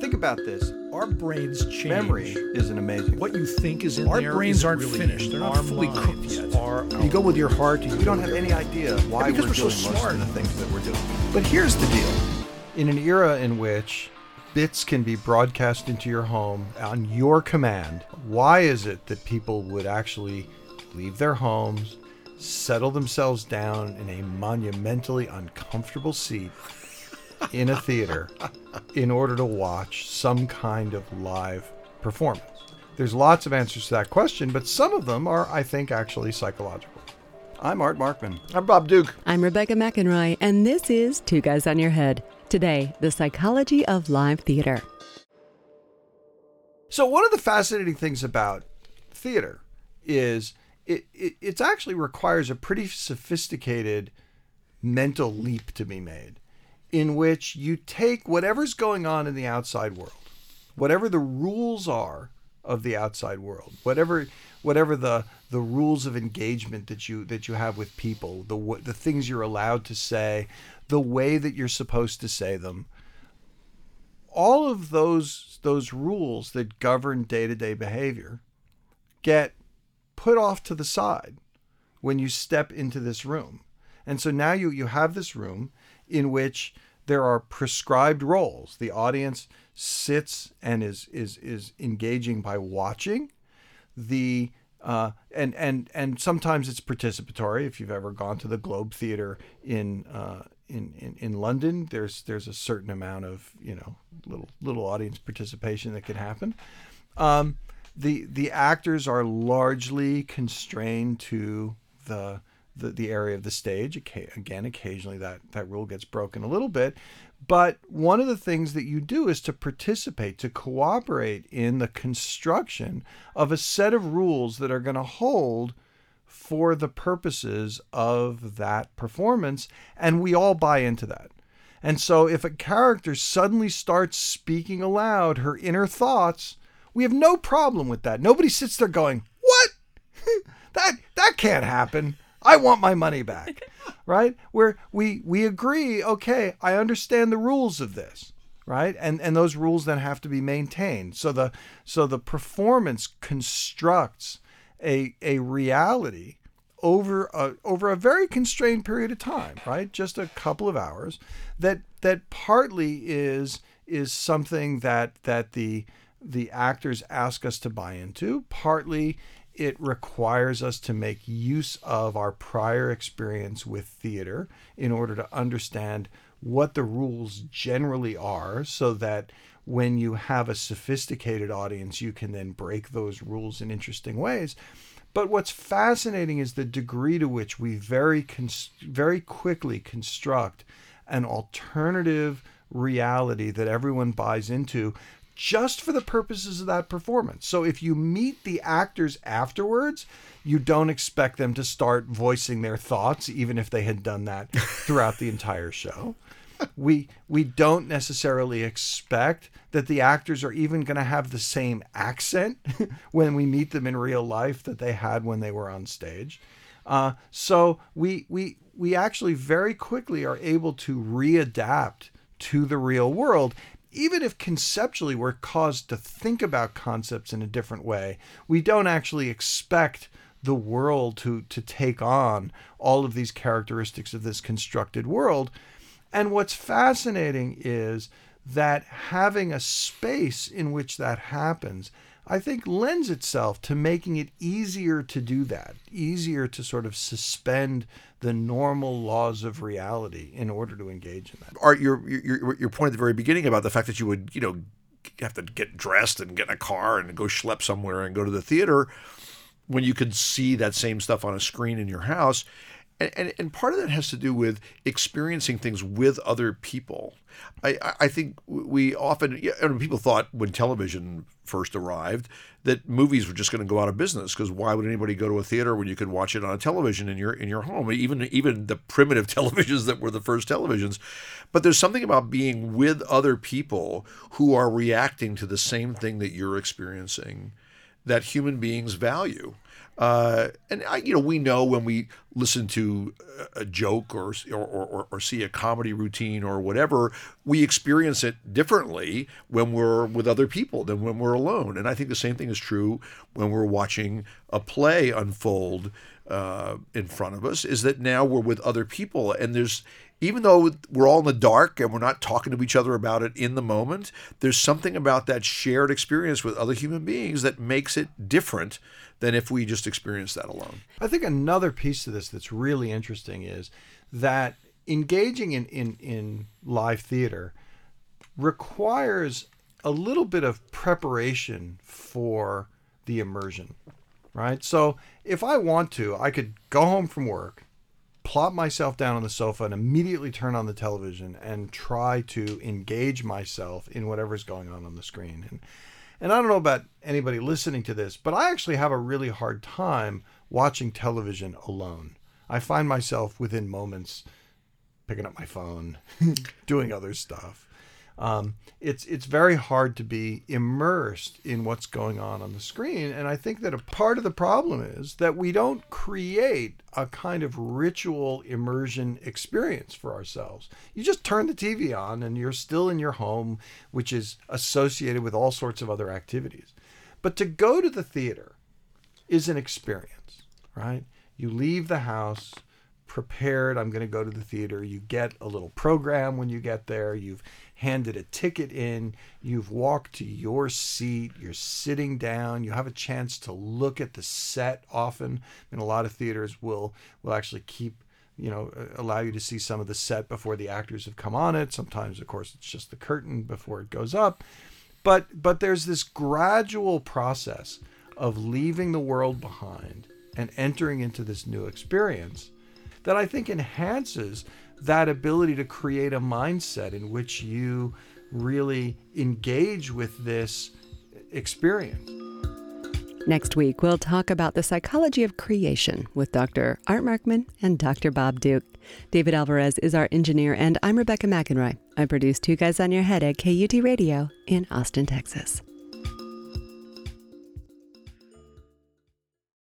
Think about this. Our brains change. Memory is an amazing. What you think is in Our there brains is aren't really finished. They're not fully cooked yet. You go with your heart. You we don't have any idea why because we're, we're so smart. of the things that we're doing. But here's the deal: in an era in which bits can be broadcast into your home on your command, why is it that people would actually leave their homes, settle themselves down in a monumentally uncomfortable seat in a theater in order to watch some kind of live performance? There's lots of answers to that question, but some of them are, I think, actually psychological. I'm Art Markman. I'm Bob Duke. I'm Rebecca McInroy, and this is Two Guys on Your Head. Today, the psychology of live theater. So one of the fascinating things about theater is it, it it's actually requires a pretty sophisticated mental leap to be made in which you take whatever's going on in the outside world whatever the rules are of the outside world whatever whatever the the rules of engagement that you that you have with people the the things you're allowed to say the way that you're supposed to say them all of those those rules that govern day-to-day behavior get put off to the side when you step into this room. And so now you you have this room in which there are prescribed roles. The audience sits and is is is engaging by watching. The uh, and and and sometimes it's participatory. If you've ever gone to the Globe Theatre in uh, in, in in London, there's there's a certain amount of you know little little audience participation that can happen. Um, the the actors are largely constrained to the the, the area of the stage. Again, occasionally that that rule gets broken a little bit, but one of the things that you do is to participate, to cooperate in the construction of a set of rules that are going to hold for the purposes of that performance, and we all buy into that. And so, if a character suddenly starts speaking aloud her inner thoughts, we have no problem with that. Nobody sits there going, "What? that that can't happen. I want my money back." right? Where we we agree, okay, I understand the rules of this, right? And and those rules then have to be maintained. So the so the performance constructs a a reality over a over a very constrained period of time, right? Just a couple of hours that that partly is is something that that the the actors ask us to buy into, partly it requires us to make use of our prior experience with theater in order to understand what the rules generally are so that when you have a sophisticated audience you can then break those rules in interesting ways. But what's fascinating is the degree to which we very cons- very quickly construct an alternative reality that everyone buys into just for the purposes of that performance. So if you meet the actors afterwards, you don't expect them to start voicing their thoughts even if they had done that throughout the entire show. We we don't necessarily expect that the actors are even going to have the same accent when we meet them in real life that they had when they were on stage. Uh, so we we we actually very quickly are able to readapt to the real world even if conceptually we're caused to think about concepts in a different way, we don't actually expect the world to to take on all of these characteristics of this constructed world. And what's fascinating is that having a space in which that happens, I think lends itself to making it easier to do that, easier to sort of suspend the normal laws of reality in order to engage in that. Art, your, your your point at the very beginning about the fact that you would you know have to get dressed and get in a car and go schlep somewhere and go to the theater when you could see that same stuff on a screen in your house. And, and, and part of that has to do with experiencing things with other people. I, I- I think we often, yeah, and people thought when television first arrived that movies were just going to go out of business because why would anybody go to a theater when you could watch it on a television in your in your home? Even even the primitive televisions that were the first televisions. But there's something about being with other people who are reacting to the same thing that you're experiencing that human beings value. Uh, and I, you know, we know when we listen to a joke or, or, or, or see a comedy routine or whatever, we experience it differently when we're with other people than when we're alone. And I think the same thing is true when we're watching a play unfold uh, in front of us. Is that now we're with other people, and there's even though we're all in the dark and we're not talking to each other about it in the moment, there's something about that shared experience with other human beings that makes it different than if we just experience that alone. I think another piece to this that's really interesting is that engaging in, in, in live theater requires a little bit of preparation for the immersion, right? So if I want to, I could go home from work, plop myself down on the sofa, and immediately turn on the television and try to engage myself in whatever's going on on the screen. And and I don't know about anybody listening to this, but I actually have a really hard time watching television alone. I find myself within moments picking up my phone, doing other stuff. Um, it's it's very hard to be immersed in what's going on on the screen, and I think that a part of the problem is that we don't create a kind of ritual immersion experience for ourselves. You just turn the TV on, and you're still in your home, which is associated with all sorts of other activities. But to go to the theater is an experience, right? You leave the house prepared. I'm going to go to the theater. You get a little program when you get there. You've handed a ticket in, you've walked to your seat, you're sitting down, you have a chance to look at the set often. I mean, a lot of theaters will will actually keep you know allow you to see some of the set before the actors have come on it sometimes of course it's just the curtain before it goes up but but there's this gradual process of leaving the world behind and entering into this new experience that I think enhances that ability to create a mindset in which you really engage with this experience. Next week, we'll talk about the psychology of creation with Dr. Art Markman and Dr. Bob Duke. David Alvarez is our engineer, and I'm Rebecca McInroy. I produce Two Guys on Your Head at KUT Radio in Austin, Texas.